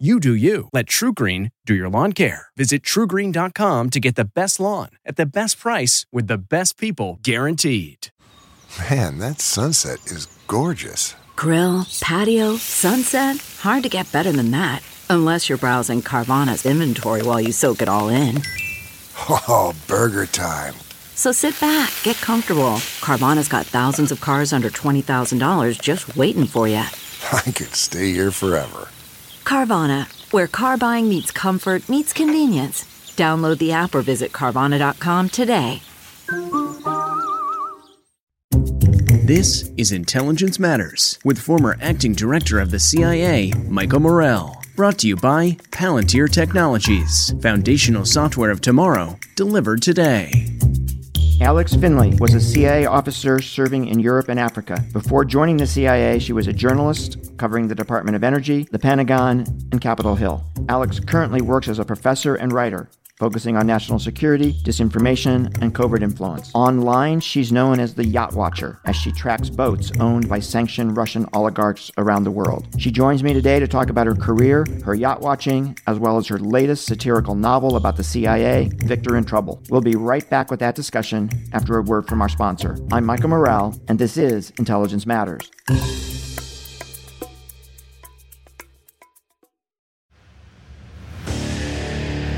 You do you. Let TruGreen do your lawn care. Visit trugreen.com to get the best lawn at the best price with the best people guaranteed. Man, that sunset is gorgeous. Grill, patio, sunset. Hard to get better than that. Unless you're browsing Carvana's inventory while you soak it all in. Oh, burger time. So sit back, get comfortable. Carvana's got thousands of cars under $20,000 just waiting for you. I could stay here forever. Carvana, where car buying meets comfort, meets convenience. Download the app or visit Carvana.com today. This is Intelligence Matters with former acting director of the CIA, Michael Morell. Brought to you by Palantir Technologies, foundational software of tomorrow, delivered today. Alex Finley was a CIA officer serving in Europe and Africa. Before joining the CIA, she was a journalist covering the Department of Energy, the Pentagon, and Capitol Hill. Alex currently works as a professor and writer focusing on national security, disinformation, and covert influence. Online, she's known as the Yacht Watcher, as she tracks boats owned by sanctioned Russian oligarchs around the world. She joins me today to talk about her career, her yacht watching, as well as her latest satirical novel about the CIA, Victor in Trouble. We'll be right back with that discussion after a word from our sponsor. I'm Michael Morell, and this is Intelligence Matters.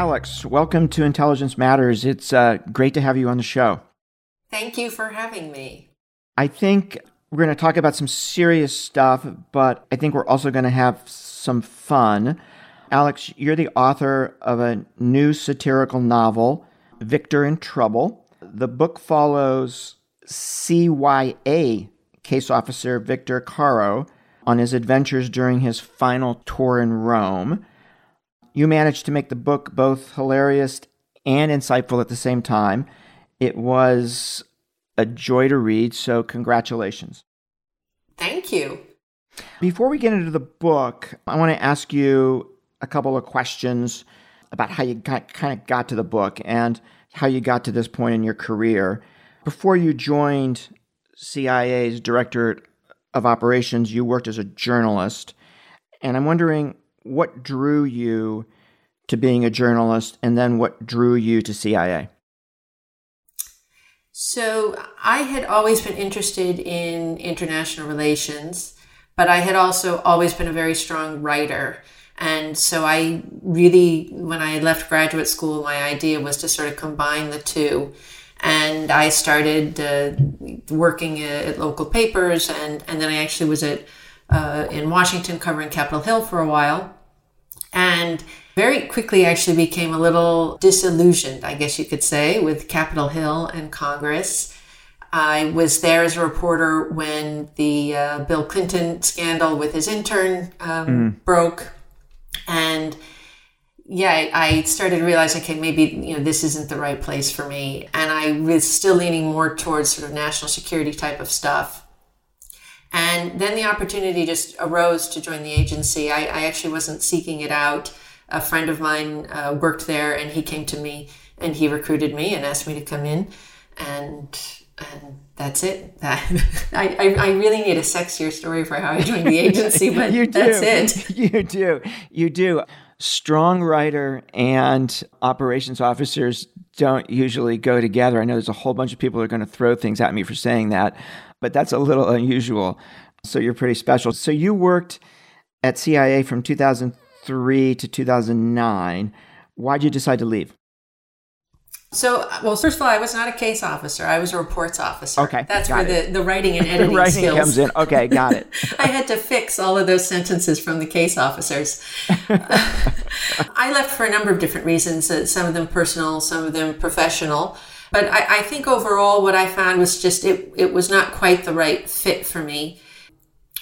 Alex, welcome to Intelligence Matters. It's uh, great to have you on the show. Thank you for having me. I think we're going to talk about some serious stuff, but I think we're also going to have some fun. Alex, you're the author of a new satirical novel, Victor in Trouble. The book follows CIA case officer Victor Caro on his adventures during his final tour in Rome you managed to make the book both hilarious and insightful at the same time. It was a joy to read, so congratulations. Thank you. Before we get into the book, I want to ask you a couple of questions about how you got, kind of got to the book and how you got to this point in your career. Before you joined CIA's Directorate of Operations, you worked as a journalist. And I'm wondering what drew you to being a journalist and then what drew you to CIA? So, I had always been interested in international relations, but I had also always been a very strong writer. And so, I really, when I left graduate school, my idea was to sort of combine the two. And I started uh, working at local papers, and, and then I actually was at uh, in Washington covering Capitol Hill for a while. And very quickly actually became a little disillusioned, I guess you could say, with Capitol Hill and Congress. I was there as a reporter when the uh, Bill Clinton scandal with his intern um, mm. broke. And yeah, I started to realize, okay, maybe you know this isn't the right place for me, and I was still leaning more towards sort of national security type of stuff. And then the opportunity just arose to join the agency. I, I actually wasn't seeking it out. A friend of mine uh, worked there and he came to me and he recruited me and asked me to come in. And and that's it. That I, I, really need a sexier story for how I joined the agency, but you do. that's it. You do. You do. Strong writer and operations officers don't usually go together. I know there's a whole bunch of people that are going to throw things at me for saying that, but that's a little unusual. So you're pretty special. So you worked at CIA from 2003 to 2009. Why'd you decide to leave? So, well, first of all, I was not a case officer. I was a reports officer. Okay. That's where the, the writing and editing writing skills comes in. Okay, got it. I had to fix all of those sentences from the case officers. I left for a number of different reasons, uh, some of them personal, some of them professional. But I, I think overall what I found was just it, it was not quite the right fit for me.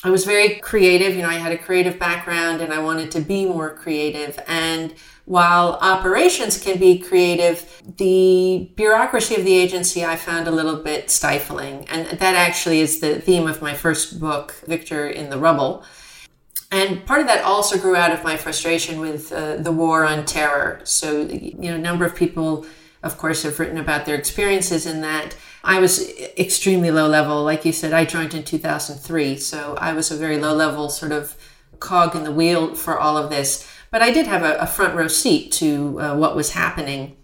I was very creative. You know, I had a creative background and I wanted to be more creative. And while operations can be creative, the bureaucracy of the agency I found a little bit stifling. And that actually is the theme of my first book, Victor in the Rubble. And part of that also grew out of my frustration with uh, the war on terror. So, you know, a number of people, of course, have written about their experiences in that. I was extremely low level. Like you said, I joined in 2003. So I was a very low level sort of cog in the wheel for all of this. But I did have a, a front row seat to uh, what was happening.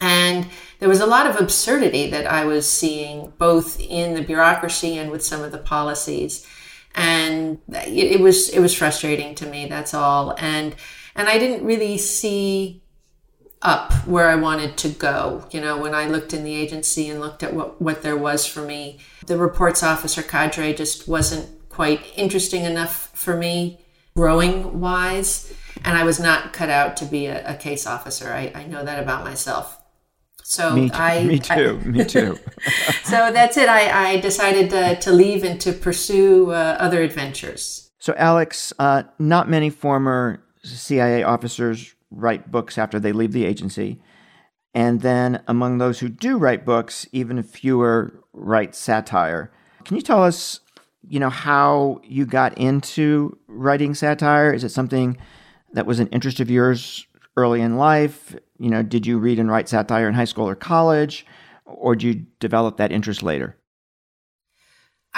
And there was a lot of absurdity that I was seeing both in the bureaucracy and with some of the policies. And it, it was it was frustrating to me, that's all. And and I didn't really see up where I wanted to go. You know, when I looked in the agency and looked at what, what there was for me, the reports officer cadre just wasn't quite interesting enough for me, growing wise. And I was not cut out to be a, a case officer. I, I, know that about myself. So me I, me too, I, me too. so that's it. I, I decided to, to leave and to pursue uh, other adventures. So, Alex, uh, not many former CIA officers write books after they leave the agency. And then among those who do write books, even fewer write satire. Can you tell us, you know, how you got into writing satire? Is it something that was an interest of yours early in life? You know, did you read and write satire in high school or college? Or did you develop that interest later?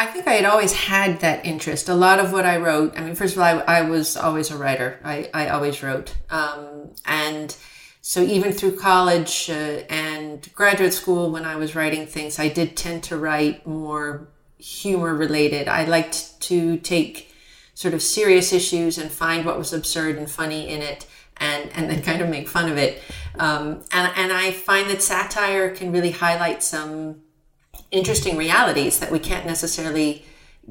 I think I had always had that interest. A lot of what I wrote, I mean, first of all, I, I was always a writer. I, I always wrote. Um, and so even through college uh, and graduate school, when I was writing things, I did tend to write more humor related. I liked to take sort of serious issues and find what was absurd and funny in it and, and then kind of make fun of it. Um, and, and I find that satire can really highlight some interesting realities that we can't necessarily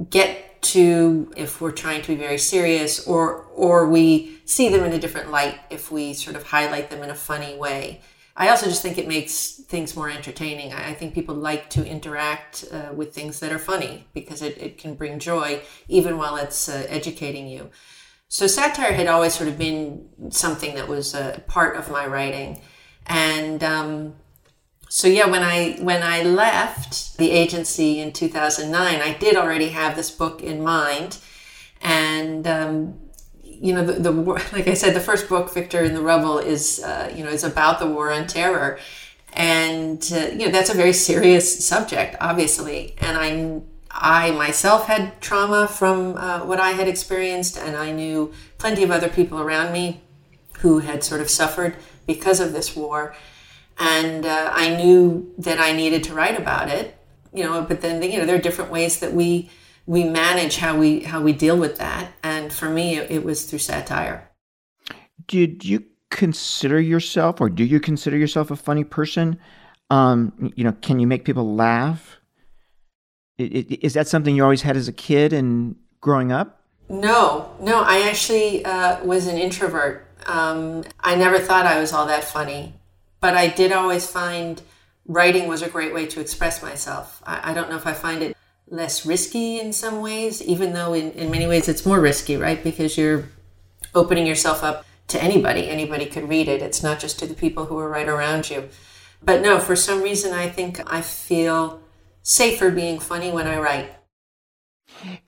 get to if we're trying to be very serious or or we see them in a different light if we sort of highlight them in a funny way. I also just think it makes things more entertaining. I think people like to interact uh, with things that are funny because it, it can bring joy even while it's uh, educating you. So satire had always sort of been something that was a part of my writing. And um, so yeah, when I when I left the agency in 2009, I did already have this book in mind, and um, you know the, the like I said, the first book, Victor in the Rubble, is uh, you know is about the war on terror, and uh, you know that's a very serious subject, obviously, and I. I myself had trauma from uh, what I had experienced, and I knew plenty of other people around me who had sort of suffered because of this war and uh, I knew that I needed to write about it. You know, but then you know there are different ways that we we manage how we how we deal with that, and for me, it, it was through satire. Did you consider yourself, or do you consider yourself a funny person? Um, you know, can you make people laugh? Is that something you always had as a kid and growing up? No, no. I actually uh, was an introvert. Um, I never thought I was all that funny but I did always find writing was a great way to express myself. I, I, don't know if I find it less risky in some ways, even though in, in many ways it's more risky, right? Because you're opening yourself up to anybody. Anybody could read it. It's not just to the people who are right around you. But no, for some reason, I think I feel safer being funny when I write.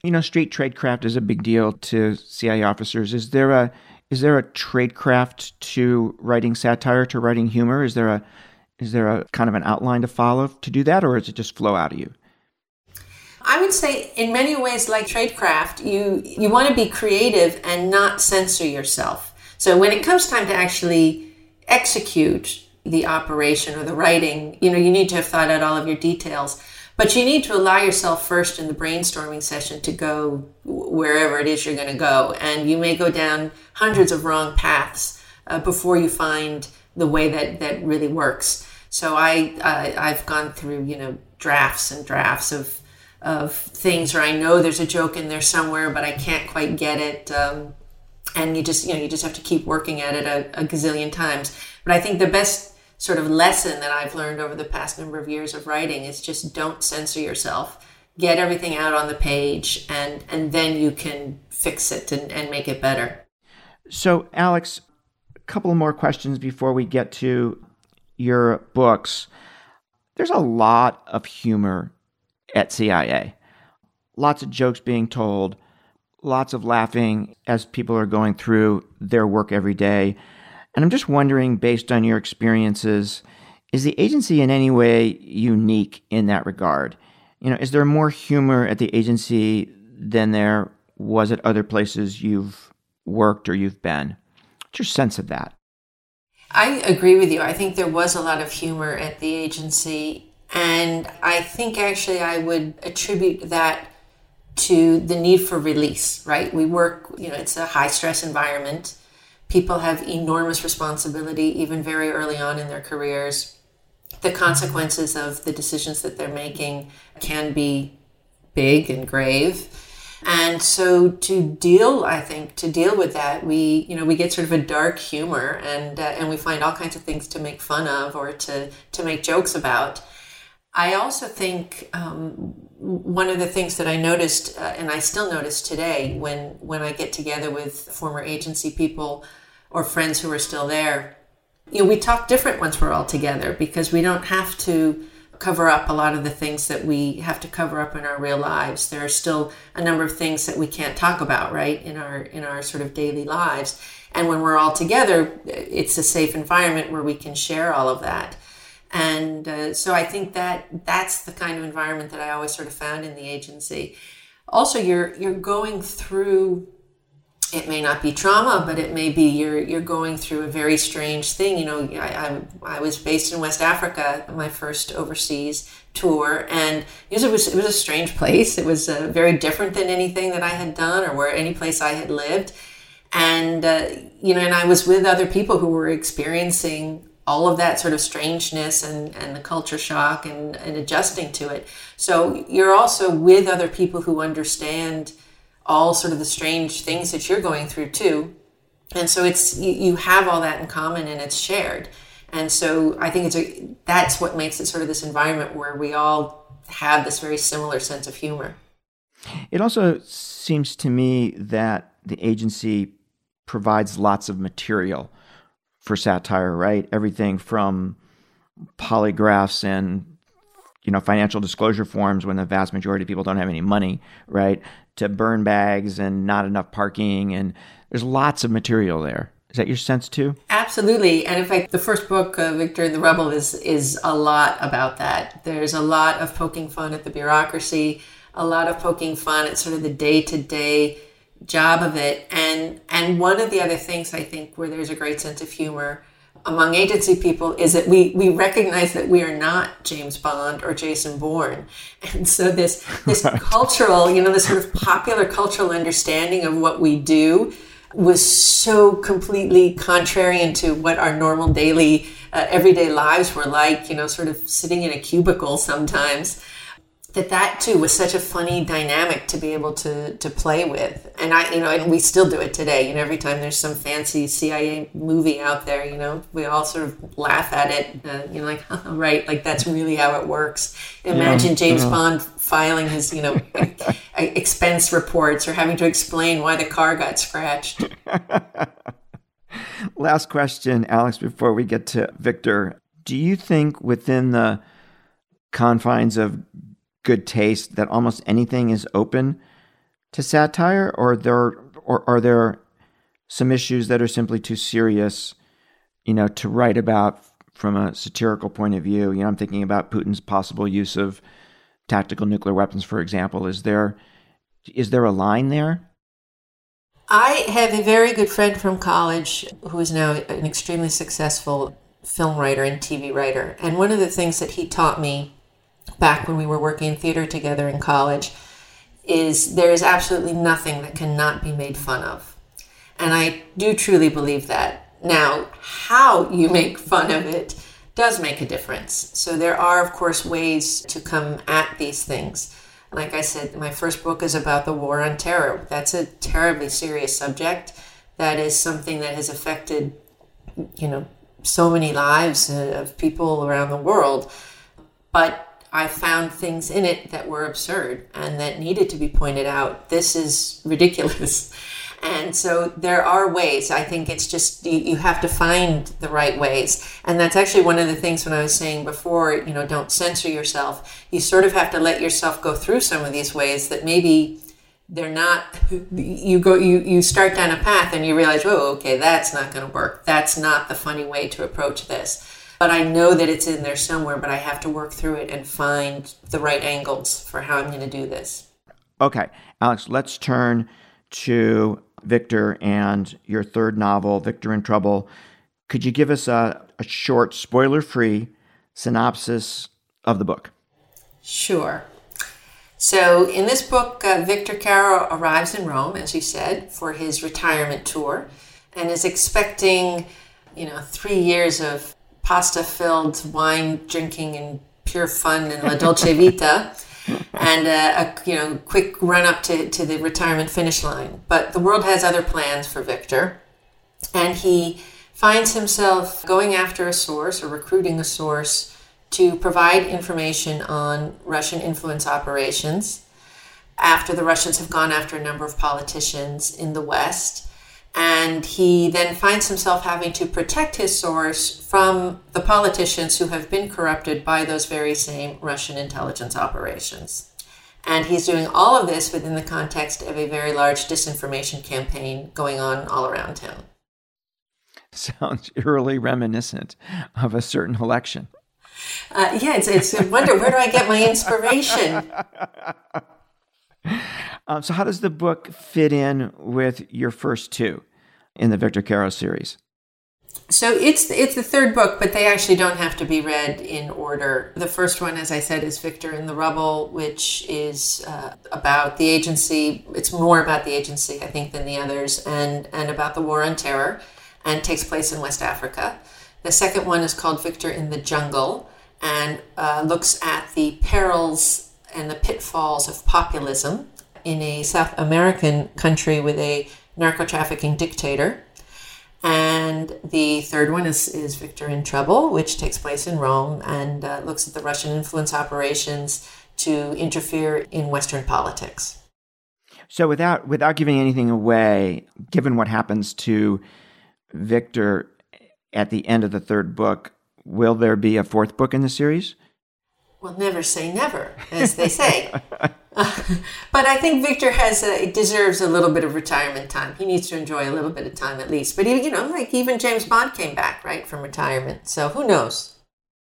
You know, street tradecraft is a big deal to CIA officers. Is there a is there a tradecraft to writing satire, to writing humor? Is there a Is there a kind of an outline to follow to do that, or does it just flow out of you? I would say, in many ways, like tradecraft, you you want to be creative and not censor yourself. So when it comes time to actually execute the operation or the writing, you know, you need to have thought out all of your details. But you need to allow yourself first in the brainstorming session to go wherever it is you're going to go. And you may go down hundreds of wrong paths uh, before you find the way that, that really works. So I, uh, I've gone through, you know, drafts and drafts of, of things where I know there's a joke in there somewhere, but I can't quite get it. Um, and you just, you know, you just have to keep working at it a, a gazillion times. But I think the best sort of lesson that I've learned over the past number of years of writing is just don't censor yourself. Get everything out on the page and and then you can fix it and, and make it better. So Alex, a couple more questions before we get to your books. There's a lot of humor at CIA. Lots of jokes being told, lots of laughing as people are going through their work every day. And I'm just wondering, based on your experiences, is the agency in any way unique in that regard? You know, is there more humor at the agency than there was at other places you've worked or you've been? What's your sense of that? I agree with you. I think there was a lot of humor at the agency. And I think actually I would attribute that to the need for release, right? We work, you know, it's a high stress environment people have enormous responsibility even very early on in their careers. The consequences of the decisions that they're making can be big and grave. And so to deal, I think, to deal with that, we, you know, we get sort of a dark humor and, uh, and we find all kinds of things to make fun of or to, to make jokes about. I also think um, one of the things that I noticed, uh, and I still notice today, when when I get together with former agency people or friends who are still there. You know, we talk different once we're all together because we don't have to cover up a lot of the things that we have to cover up in our real lives. There are still a number of things that we can't talk about, right, in our in our sort of daily lives. And when we're all together, it's a safe environment where we can share all of that. And uh, so I think that that's the kind of environment that I always sort of found in the agency. Also, you're you're going through it may not be trauma, but it may be you're you're going through a very strange thing. You know, I, I, I was based in West Africa, my first overseas tour, and it was it was a strange place. It was uh, very different than anything that I had done or where any place I had lived, and uh, you know, and I was with other people who were experiencing all of that sort of strangeness and, and the culture shock and, and adjusting to it. So you're also with other people who understand all sort of the strange things that you're going through too. And so it's you, you have all that in common and it's shared. And so I think it's a that's what makes it sort of this environment where we all have this very similar sense of humor. It also seems to me that the agency provides lots of material for satire, right? Everything from polygraphs and you know financial disclosure forms when the vast majority of people don't have any money, right? To burn bags and not enough parking. And there's lots of material there. Is that your sense too? Absolutely. And in fact, the first book, uh, Victor and the Rubble, is is a lot about that. There's a lot of poking fun at the bureaucracy, a lot of poking fun at sort of the day to day job of it. And and one of the other things I think where there's a great sense of humor among agency people is that we we recognize that we are not James Bond or Jason Bourne, and so this this right. cultural, you know, this sort of popular cultural understanding of what we do was so completely contrarian to what our normal daily uh, everyday lives were like. You know, sort of sitting in a cubicle sometimes that that too was such a funny dynamic to be able to to play with. And i you know and we still do it today. You know every time there's some fancy cia movie out there you know we all sort of laugh at it. Uh, you know like oh, right like that's really how it works. Imagine yeah, james yeah. bond filing his you know expense reports or having to explain why the car got scratched. Last question alex before we get to victor. Do you think within the confines of good taste that almost anything is open to satire, or there or are there some issues that are simply too serious, you know, to write about from a satirical point of view? You know, I'm thinking about Putin's possible use of tactical nuclear weapons, for example. Is there is there a line there? I have a very good friend from college who is now an extremely successful film writer and TV writer. And one of the things that he taught me back when we were working in theater together in college is there is absolutely nothing that cannot be made fun of. And I do truly believe that. Now, how you make fun of it does make a difference. So there are, of course, ways to come at these things. Like I said, my first book is about the war on terror. That's a terribly serious subject. That is something that has affected, you know, so many lives uh, of people around the world. But I found things in it that were absurd and that needed to be pointed out. This is ridiculous. And so there are ways. I think it's just you, you, have to find the right ways. And that's actually one of the things when I was saying before, you know, don't censor yourself. You sort of have to let yourself go through some of these ways that maybe they're not you go you you start down a path and you realize, "Oh, okay, that's not going to work. That's not the funny way to approach this." But I know that it's in there somewhere, but I have to work through it and find the right angles for how I'm going to do this. Okay, Alex, let's turn to Victor and your third novel, Victor in Trouble. Could you give us a, a short, spoiler free synopsis of the book? Sure. So, in this book, uh, Victor Caro arrives in Rome, as you said, for his retirement tour and is expecting, you know, three years of pasta filled wine drinking and pure fun and la dolce vita and uh, a you know quick run up to, to the retirement finish line. But the world has other plans for Victor, and he finds himself going after a source or recruiting a source to provide information on Russian influence operations after the Russians have gone after a number of politicians in the West and he then finds himself having to protect his source from the politicians who have been corrupted by those very same Russian intelligence operations. And he's doing all of this within the context of a very large disinformation campaign going on all around him. Sounds eerily reminiscent of a certain election. Uh, yeah, it's, it's a wonder where do I get my inspiration? Um, so, how does the book fit in with your first two in the Victor Caro series? So it's it's the third book, but they actually don't have to be read in order. The first one, as I said, is Victor in the Rubble, which is uh, about the agency. It's more about the agency, I think, than the others, and and about the war on terror, and takes place in West Africa. The second one is called Victor in the Jungle, and uh, looks at the perils and the pitfalls of populism in a South American country with a narco trafficking dictator. And the third one is, is Victor in Trouble, which takes place in Rome and uh, looks at the Russian influence operations to interfere in Western politics. So, without without giving anything away, given what happens to Victor at the end of the third book, will there be a fourth book in the series? Well, never say never, as they say. but I think Victor has a, deserves a little bit of retirement time. He needs to enjoy a little bit of time at least. But he, you know, like even James Bond came back right from retirement, so who knows?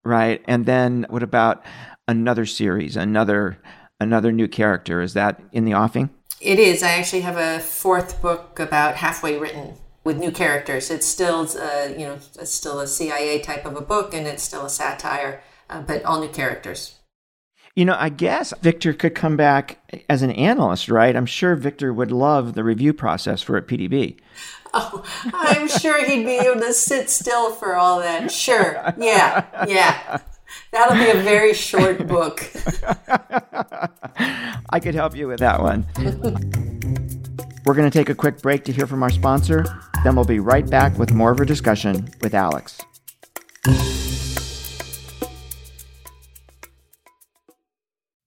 Right. And then what about another series, another another new character? Is that in the offing? It is. I actually have a fourth book about halfway written with new characters. It's still, uh, you know, it's still a CIA type of a book, and it's still a satire uh, but all new characters. You know, I guess Victor could come back as an analyst, right? I'm sure Victor would love the review process for a PDB. Oh, I'm sure he'd be able to sit still for all that. Sure. Yeah. Yeah. That'll be a very short book. I could help you with that one. We're going to take a quick break to hear from our sponsor. Then we'll be right back with more of a discussion with Alex.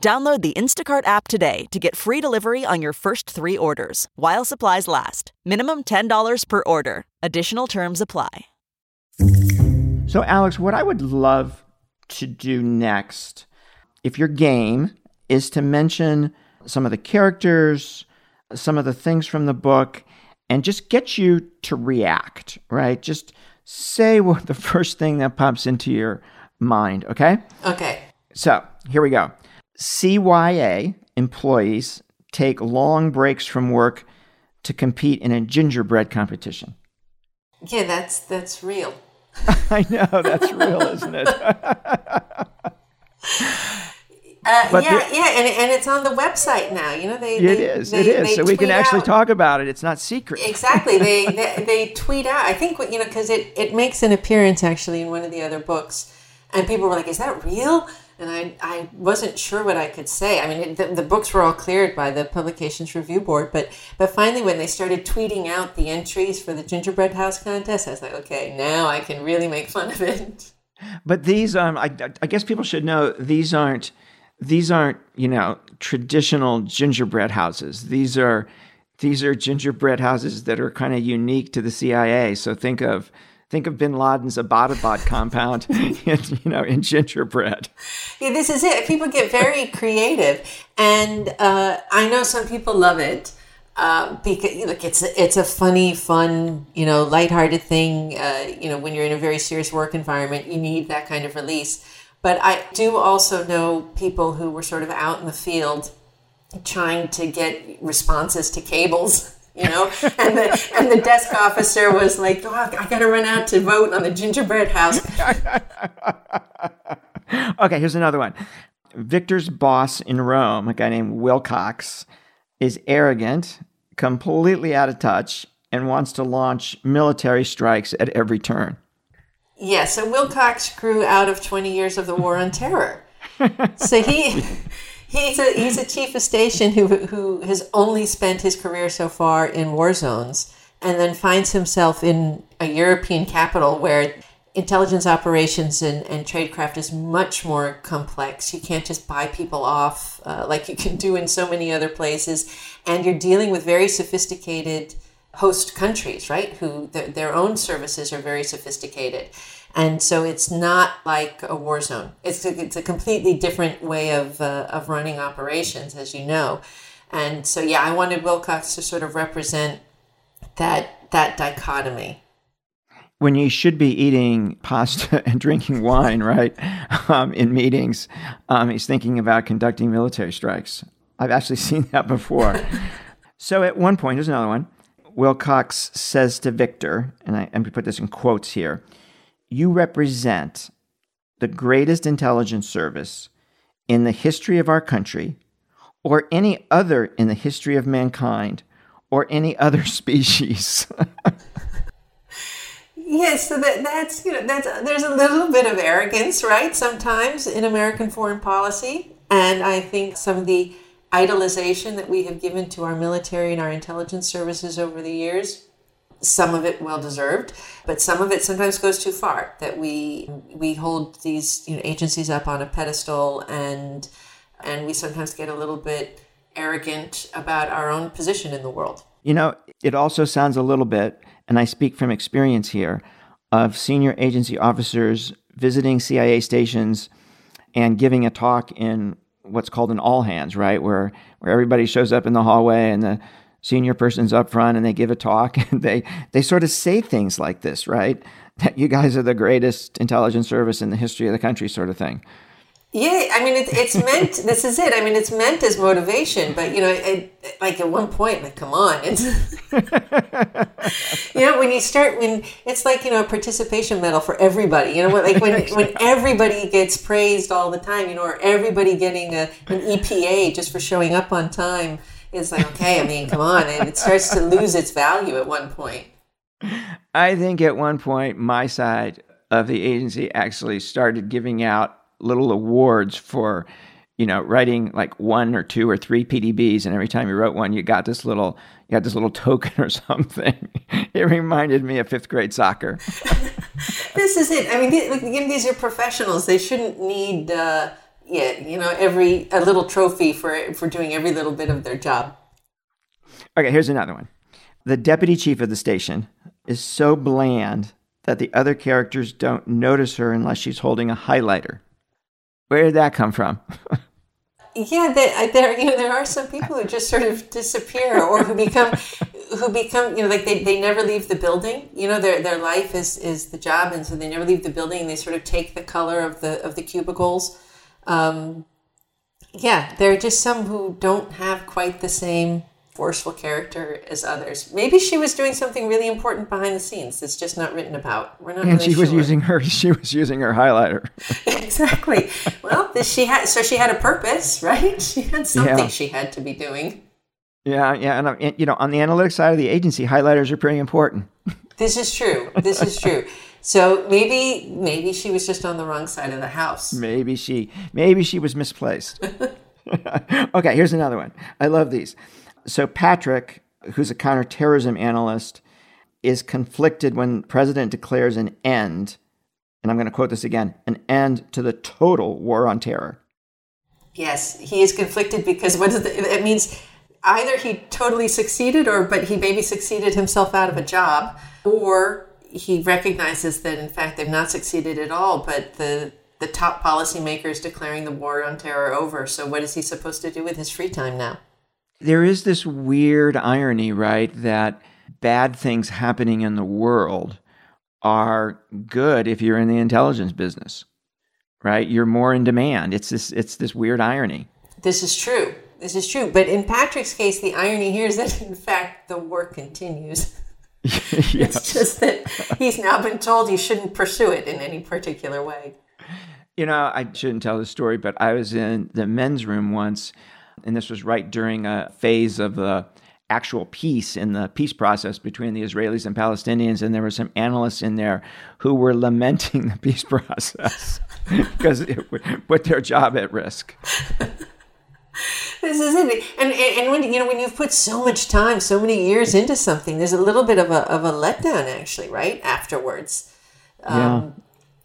Download the Instacart app today to get free delivery on your first three orders while supplies last. Minimum $10 per order. Additional terms apply. So, Alex, what I would love to do next, if your game, is to mention some of the characters, some of the things from the book, and just get you to react, right? Just say what the first thing that pops into your mind, okay? Okay. So, here we go. CIA employees take long breaks from work to compete in a gingerbread competition. Yeah, that's that's real. I know that's real, isn't it? Uh, yeah, the- yeah, and, and it's on the website now. You know, they. it they- is. they- it is. So we can actually out- talk about it. It's not secret. Exactly. They, they they tweet out. I think what you know because it it makes an appearance actually in one of the other books, and people were like, "Is that real?" And I I wasn't sure what I could say. I mean, the, the books were all cleared by the Publications Review Board, but but finally when they started tweeting out the entries for the gingerbread house contest, I was like, okay, now I can really make fun of it. But these, um, I, I guess people should know these aren't these aren't you know traditional gingerbread houses. These are these are gingerbread houses that are kind of unique to the CIA. So think of think of Bin Laden's Abbottabad compound, in, you know, in gingerbread. Yeah, this is it. People get very creative, and uh, I know some people love it uh, because look, it's it's a funny, fun, you know, lighthearted thing. Uh, you know, when you're in a very serious work environment, you need that kind of release. But I do also know people who were sort of out in the field trying to get responses to cables. You know, and the and the desk officer was like, "Oh, I got to run out to vote on the gingerbread house." Okay, here's another one. Victor's boss in Rome, a guy named Wilcox, is arrogant, completely out of touch, and wants to launch military strikes at every turn. Yeah, so Wilcox grew out of 20 years of the War on Terror. so he he's a he's a chief of station who who has only spent his career so far in war zones and then finds himself in a European capital where intelligence operations and, and tradecraft is much more complex. You can't just buy people off uh, like you can do in so many other places. And you're dealing with very sophisticated host countries, right? Who their, their own services are very sophisticated. And so it's not like a war zone. It's a, it's a completely different way of, uh, of running operations, as you know. And so, yeah, I wanted Wilcox to sort of represent that that dichotomy. When you should be eating pasta and drinking wine, right? Um, in meetings, um, he's thinking about conducting military strikes. I've actually seen that before. so at one point, here's another one. Wilcox says to Victor, and I'm going to put this in quotes here you represent the greatest intelligence service in the history of our country or any other in the history of mankind or any other species. Yes, so that, that's you know that's there's a little bit of arrogance, right? Sometimes in American foreign policy, and I think some of the idolization that we have given to our military and our intelligence services over the years, some of it well deserved, but some of it sometimes goes too far. That we we hold these you know, agencies up on a pedestal, and and we sometimes get a little bit arrogant about our own position in the world. You know, it also sounds a little bit, and I speak from experience here, of senior agency officers visiting CIA stations and giving a talk in what's called an all hands, right? Where where everybody shows up in the hallway and the senior person's up front and they give a talk and they they sort of say things like this, right? That you guys are the greatest intelligence service in the history of the country, sort of thing. Yeah, I mean, it, it's meant. this is it. I mean, it's meant as motivation, but you know, it, like at one point, like, come on, it's you know, when you start, when it's like you know, a participation medal for everybody. You know, what, like when when everybody gets praised all the time, you know, or everybody getting a, an EPA just for showing up on time. It's like, okay, I mean, come on, and it starts to lose its value at one point. I think at one point, my side of the agency actually started giving out little awards for, you know, writing like one or two or three PDBs, and every time you wrote one, you got this little, you got this little token or something. it reminded me of fifth grade soccer. this is it. I mean, these are professionals. They shouldn't need, uh, yeah, you know, every a little trophy for for doing every little bit of their job. Okay, here's another one. The deputy chief of the station is so bland that the other characters don't notice her unless she's holding a highlighter. Where did that come from? yeah, they, there you know there are some people who just sort of disappear or who become who become you know like they, they never leave the building. You know their their life is is the job, and so they never leave the building. And they sort of take the color of the of the cubicles. Um, yeah, there are just some who don't have quite the same forceful character as others. Maybe she was doing something really important behind the scenes that's just not written about. We're not. And really she sure. was using her. She was using her highlighter. exactly. Well, she had so she had a purpose, right? She had something Yeah. she had to be doing. Yeah, yeah, and, uh, and you know, on the analytics side of the agency, highlighters are pretty important. This is true. This is true. So maybe maybe she was just on the wrong side of the house. Maybe she, maybe she was misplaced. okay, here's another one. I love these. So Patrick, who's a counterterrorism analyst, is conflicted when president declares an end, and I'm going to quote this again: an end to the total war on terror. Yes, he is conflicted because what is the, it means either he totally succeeded or but he maybe succeeded himself out of a job or he recognizes that in fact they've not succeeded at all but the the top policymakers declaring the war on terror over so what is he supposed to do with his free time now There is this weird irony, right, that bad things happening in the world are good if you're in the intelligence business, right? You're more in demand. It's this, it's this weird irony. this is true this is true but in patrick's case the irony here is that in fact the war continues it's just that he's now been told he shouldn't pursue it in any particular way You know, I shouldn't tell this story, but I was in the men's room once, and this was right during a phase of the actual peace in the peace process between the Israelis and Palestinians, and there were some analysts in there who were lamenting the peace process because it would put their job at risk. This is it, and and when you know when you've put so much time, so many years into something, there's a little bit of a of a letdown, actually, right afterwards. Um,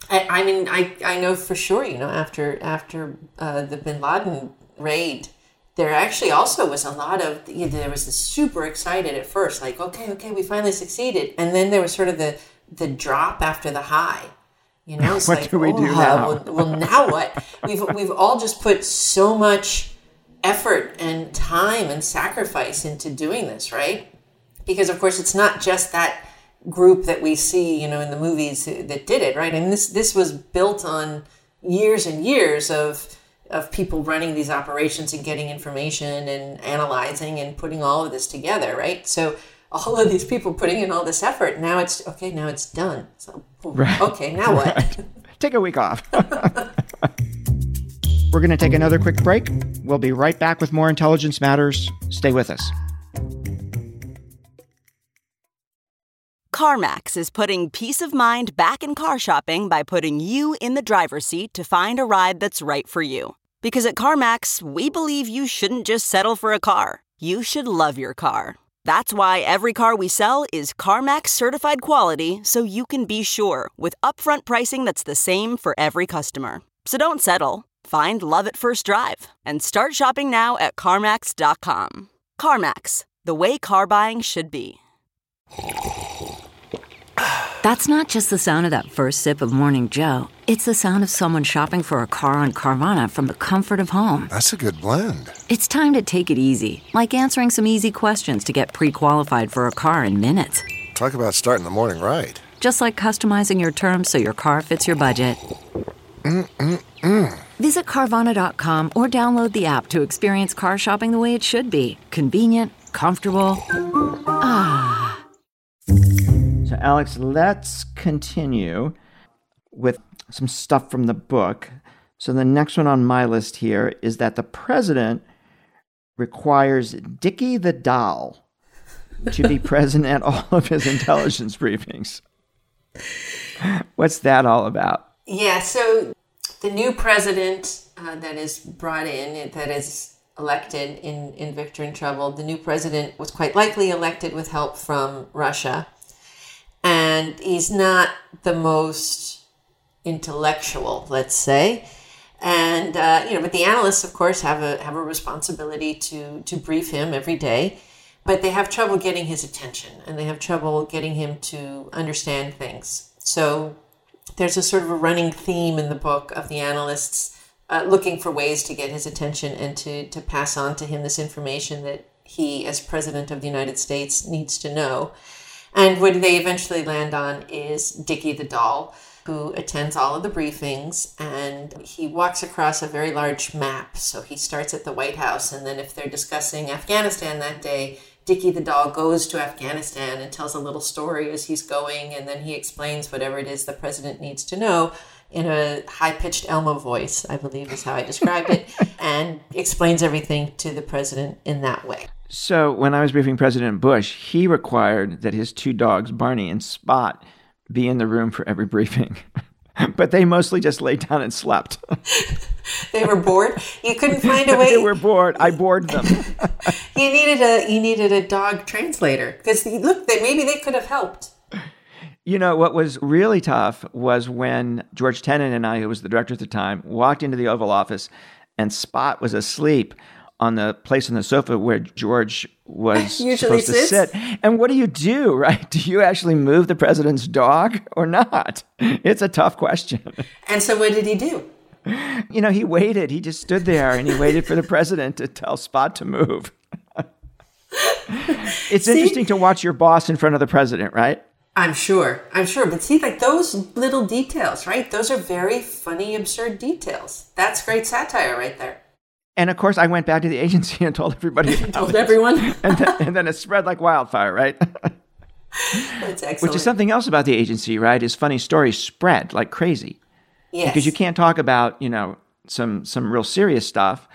I, I mean, I I know for sure, you know, after after uh, the Bin Laden raid, there actually also was a lot of you know, there was this super excited at first, like okay, okay, we finally succeeded, and then there was sort of the the drop after the high. You know, it's What like, do we do oh, now? Well, well, now what? We've we've all just put so much effort and time and sacrifice into doing this, right? Because of course it's not just that group that we see, you know, in the movies that did it, right? And this this was built on years and years of of people running these operations and getting information and analyzing and putting all of this together, right? So all of these people putting in all this effort, now it's okay, now it's done. So okay, now what? Take a week off. We're going to take another quick break. We'll be right back with more Intelligence Matters. Stay with us. CarMax is putting peace of mind back in car shopping by putting you in the driver's seat to find a ride that's right for you. Because at CarMax, we believe you shouldn't just settle for a car, you should love your car. That's why every car we sell is CarMax certified quality so you can be sure with upfront pricing that's the same for every customer. So don't settle. Find love at first drive and start shopping now at CarMax.com. CarMax, the way car buying should be. That's not just the sound of that first sip of Morning Joe. It's the sound of someone shopping for a car on Carvana from the comfort of home. That's a good blend. It's time to take it easy, like answering some easy questions to get pre qualified for a car in minutes. Talk about starting the morning right. Just like customizing your terms so your car fits your budget. Visit Carvana.com or download the app to experience car shopping the way it should be convenient, comfortable. Ah. So, Alex, let's continue with some stuff from the book. So, the next one on my list here is that the president requires Dickie the doll to be present at all of his intelligence briefings. What's that all about? Yeah, so the new president uh, that is brought in, that is elected in, in Victor in Trouble, the new president was quite likely elected with help from Russia. And he's not the most intellectual, let's say. And uh, you know, but the analysts, of course, have a have a responsibility to to brief him every day, but they have trouble getting his attention, and they have trouble getting him to understand things. So there's a sort of a running theme in the book of the analysts uh, looking for ways to get his attention and to to pass on to him this information that he, as president of the United States, needs to know. And what they eventually land on is Dickie the doll, who attends all of the briefings and he walks across a very large map. So he starts at the White House, and then if they're discussing Afghanistan that day, Dickie the dog goes to Afghanistan and tells a little story as he's going, and then he explains whatever it is the president needs to know in a high pitched Elmo voice, I believe is how I described it, and explains everything to the president in that way. So when I was briefing President Bush, he required that his two dogs, Barney and Spot, be in the room for every briefing. but they mostly just laid down and slept. they were bored. You couldn't find a way. they were bored. I bored them. you needed a you needed a dog translator because look, they, maybe they could have helped. You know what was really tough was when George Tenet and I, who was the director at the time, walked into the Oval Office, and Spot was asleep on the place on the sofa where George was supposed sits. to sit. And what do you do, right? Do you actually move the president's dog or not? It's a tough question. And so what did he do? You know, he waited. He just stood there and he waited for the president to tell Spot to move. it's See? interesting to watch your boss in front of the president, right? I'm sure. I'm sure. But see, like those little details, right? Those are very funny, absurd details. That's great satire right there. And of course, I went back to the agency and told everybody. Told it. everyone. and, then, and then it spread like wildfire, right? That's excellent. Which is something else about the agency, right? Is funny stories spread like crazy yes. because you can't talk about you know some some real serious stuff,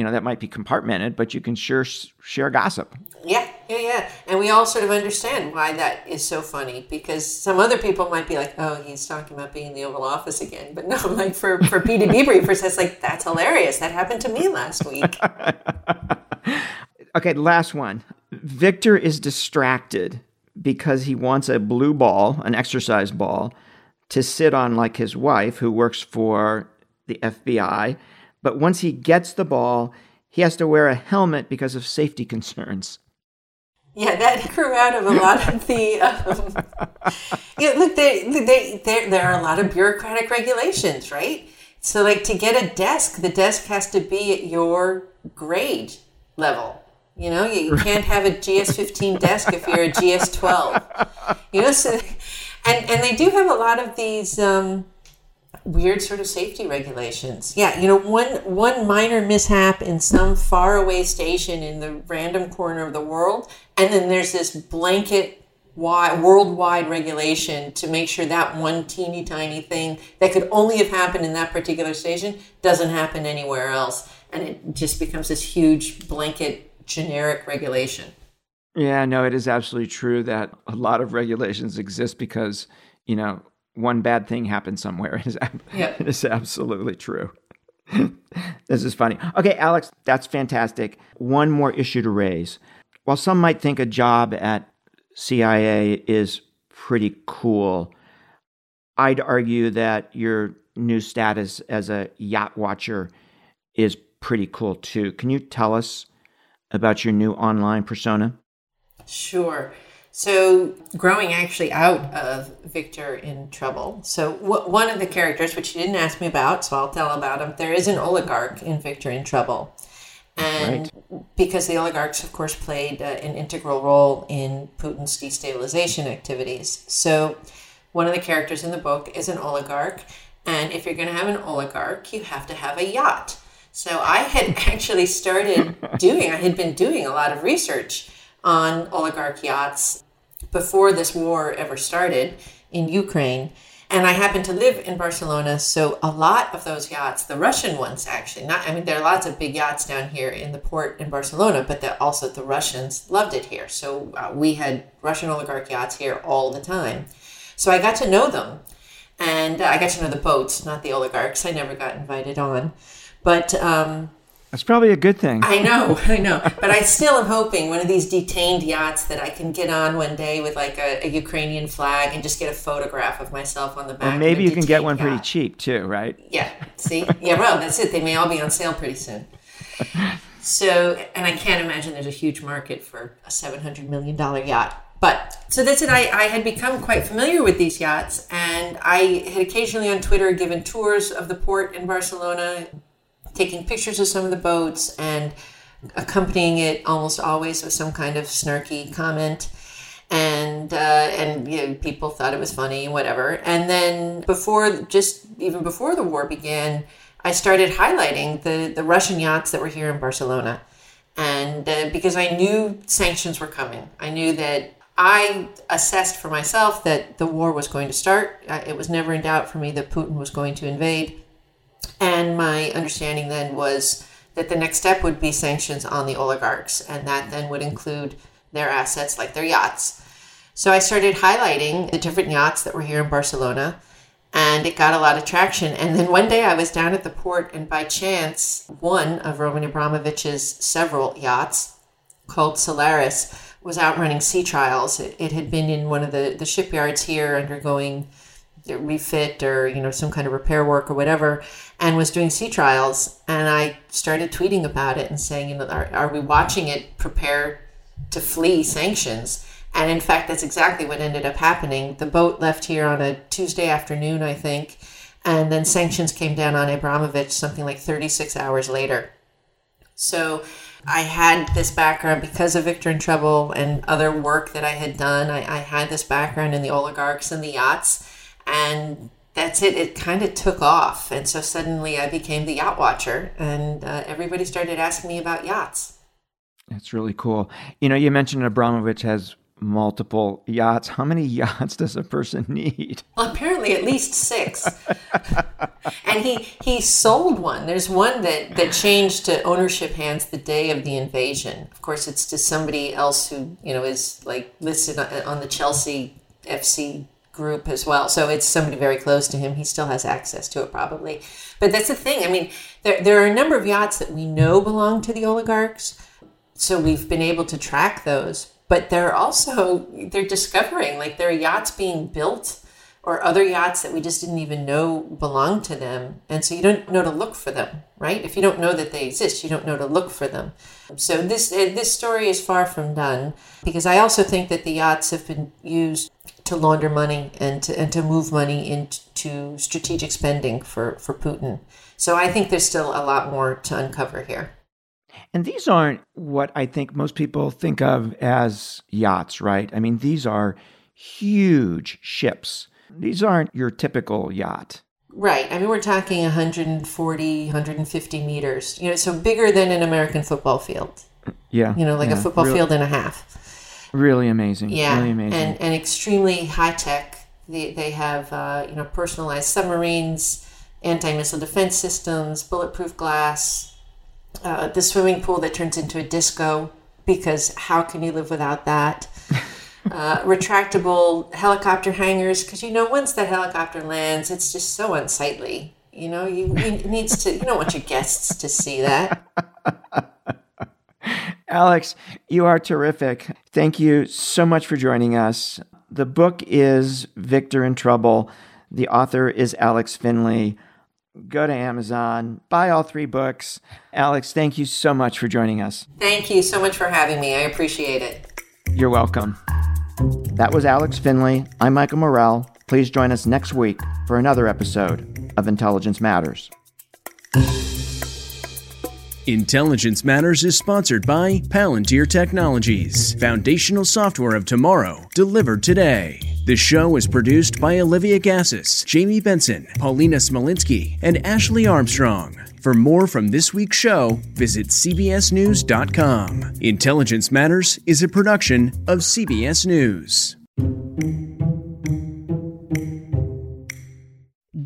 you know that might be compartmented, but you can sure share gossip. Yeah, yeah, yeah. And we all sort of understand why that is so funny because some other people might be like, oh, he's talking about being in the Oval Office again. But no, like for, for PDB briefers, it's like, that's hilarious. That happened to me last week. Okay, last one. Victor is distracted because he wants a blue ball, an exercise ball, to sit on like his wife, who works for the FBI. But once he gets the ball, he has to wear a helmet because of safety concerns. Yeah, that grew out of a lot of the. Um, yeah, look, they, they, there there are a lot of bureaucratic regulations, right? So, like to get a desk, the desk has to be at your grade level. You know, you, you can't have a GS15 desk if you're a GS12. You know, so and and they do have a lot of these. Um, weird sort of safety regulations. Yeah, you know, one one minor mishap in some faraway station in the random corner of the world, and then there's this blanket wide worldwide regulation to make sure that one teeny tiny thing that could only have happened in that particular station doesn't happen anywhere else, and it just becomes this huge blanket generic regulation. Yeah, no, it is absolutely true that a lot of regulations exist because, you know, one bad thing happened somewhere. It is, it is absolutely true. this is funny. Okay, Alex, that's fantastic. One more issue to raise. While some might think a job at CIA is pretty cool, I'd argue that your new status as a yacht watcher is pretty cool too. Can you tell us about your new online persona? Sure. So, growing actually out of Victor in Trouble. So, w- one of the characters, which you didn't ask me about, so I'll tell about him, there is an oligarch in Victor in Trouble. And because the oligarchs, of course, played uh, an integral role in Putin's destabilization activities. So, one of the characters in the book is an oligarch. And if you're going to have an oligarch, you have to have a yacht. So, I had actually started doing, I had been doing a lot of research on oligarch yachts before this war ever started in Ukraine. And I happen to live in Barcelona, so a lot of those yachts, the Russian ones actually, not I mean there are lots of big yachts down here in the port in Barcelona, but the, also the Russians loved it here. So uh, we had Russian oligarch yachts here all the time. So I got to know them, and uh, I got to know the boats, not the oligarchs. I never got invited on, but um, That's probably a good thing. I know, I know. But I still am hoping one of these detained yachts that I can get on one day with like a, a Ukrainian flag and just get a photograph of myself on the back. Or maybe you can get one yacht. pretty cheap too, right? Yeah. See? Yeah, well, that's it. They may all be on sale pretty soon. So, and I can't imagine there's a huge market for a $700 million yacht. But so that's it. I, I had become quite familiar with these yachts, and I had occasionally on Twitter given tours of the port in Barcelona, taking pictures of some of the boats, and accompanying it almost always with some kind of snarky comment. And uh, and you know, people thought it was funny, whatever. And then before, just even before the war began, I started highlighting the the Russian yachts that were here in Barcelona, and uh, because I knew sanctions were coming, I knew that I assessed for myself that the war was going to start. It was never in doubt for me that Putin was going to invade. And my understanding then was that the next step would be sanctions on the oligarchs, and that then would include their assets like their yachts. So I started highlighting the different yachts that were here in Barcelona, and it got a lot of traction. And then one day I was down at the port, and by chance, one of Roman Abramovich's several yachts called Solaris was out running sea trials. It, it, had been in one of the, the shipyards here undergoing refit or you know some kind of repair work or whatever and was doing sea trials and i started tweeting about it and saying you know are, are we watching it prepare to flee sanctions? And in fact that's exactly what ended up happening. The boat left here on a tuesday afternoon i think and then sanctions came down on abramovich something like 36 hours later. So I had this background because of Victor in Trouble and other work that I had done. I, I had this background in the oligarchs and the yachts, and that's it. It kind of took off, and so suddenly I became the yacht watcher, and uh, everybody started asking me about yachts. That's really cool. You know, you mentioned Abramovich has multiple yachts. How many yachts does a person need? Well, apparently at least six. and he he sold one. There's one that that changed to ownership hands the day of the invasion. Of course, it's to somebody else who you know is like listed on the Chelsea FC group as well. So it's somebody very close to him. He still has access to it probably. But that's the thing. I mean, there there are a number of yachts that we know belong to the oligarchs. So we've been able to track those but they're also they're discovering like there are yachts being built or other yachts that we just didn't even know belong to them and so you don't know to look for them right if you don't know that they exist you don't know to look for them so this uh, this story is far from done because i also think that the yachts have been used to launder money and to, and to move money into strategic spending for, for putin so i think there's still a lot more to uncover here and these aren't what I think most people think of as yachts, right? I mean, these are huge ships. These aren't your typical yacht. Right. I mean, we're talking 140, 150 meters, you know, so bigger than an American football field. Yeah. You know, like yeah, a football really, field and a half. Really amazing. Yeah. Really amazing. And, and extremely high tech. They, they have, uh, you know, personalized submarines, anti missile defense systems, bulletproof glass, uh, the swimming pool that turns into a disco because how can you live without that? Uh, retractable helicopter hangars because you know once that helicopter lands, it's just so unsightly. You know, you, you needs to. You don't want your guests to see that. Alex, you are terrific. Thank you so much for joining us. The book is Victor in Trouble. The author is Alex Finley go to Amazon, buy all three books. Alex, thank you so much for joining us. Thank you so much for having me. I appreciate it. You're welcome. That was Alex Finley. I'm Michael Morell. Please join us next week for another episode of Intelligence Matters. Intelligence Matters is sponsored by Palantir Technologies, foundational software of tomorrow, delivered today. The show is produced by Olivia Gazis, Jamie Benson, Paulina Smolinski, and Ashley Armstrong. For more from this week's show, visit CBSNews.com. Intelligence Matters is a production of CBS News.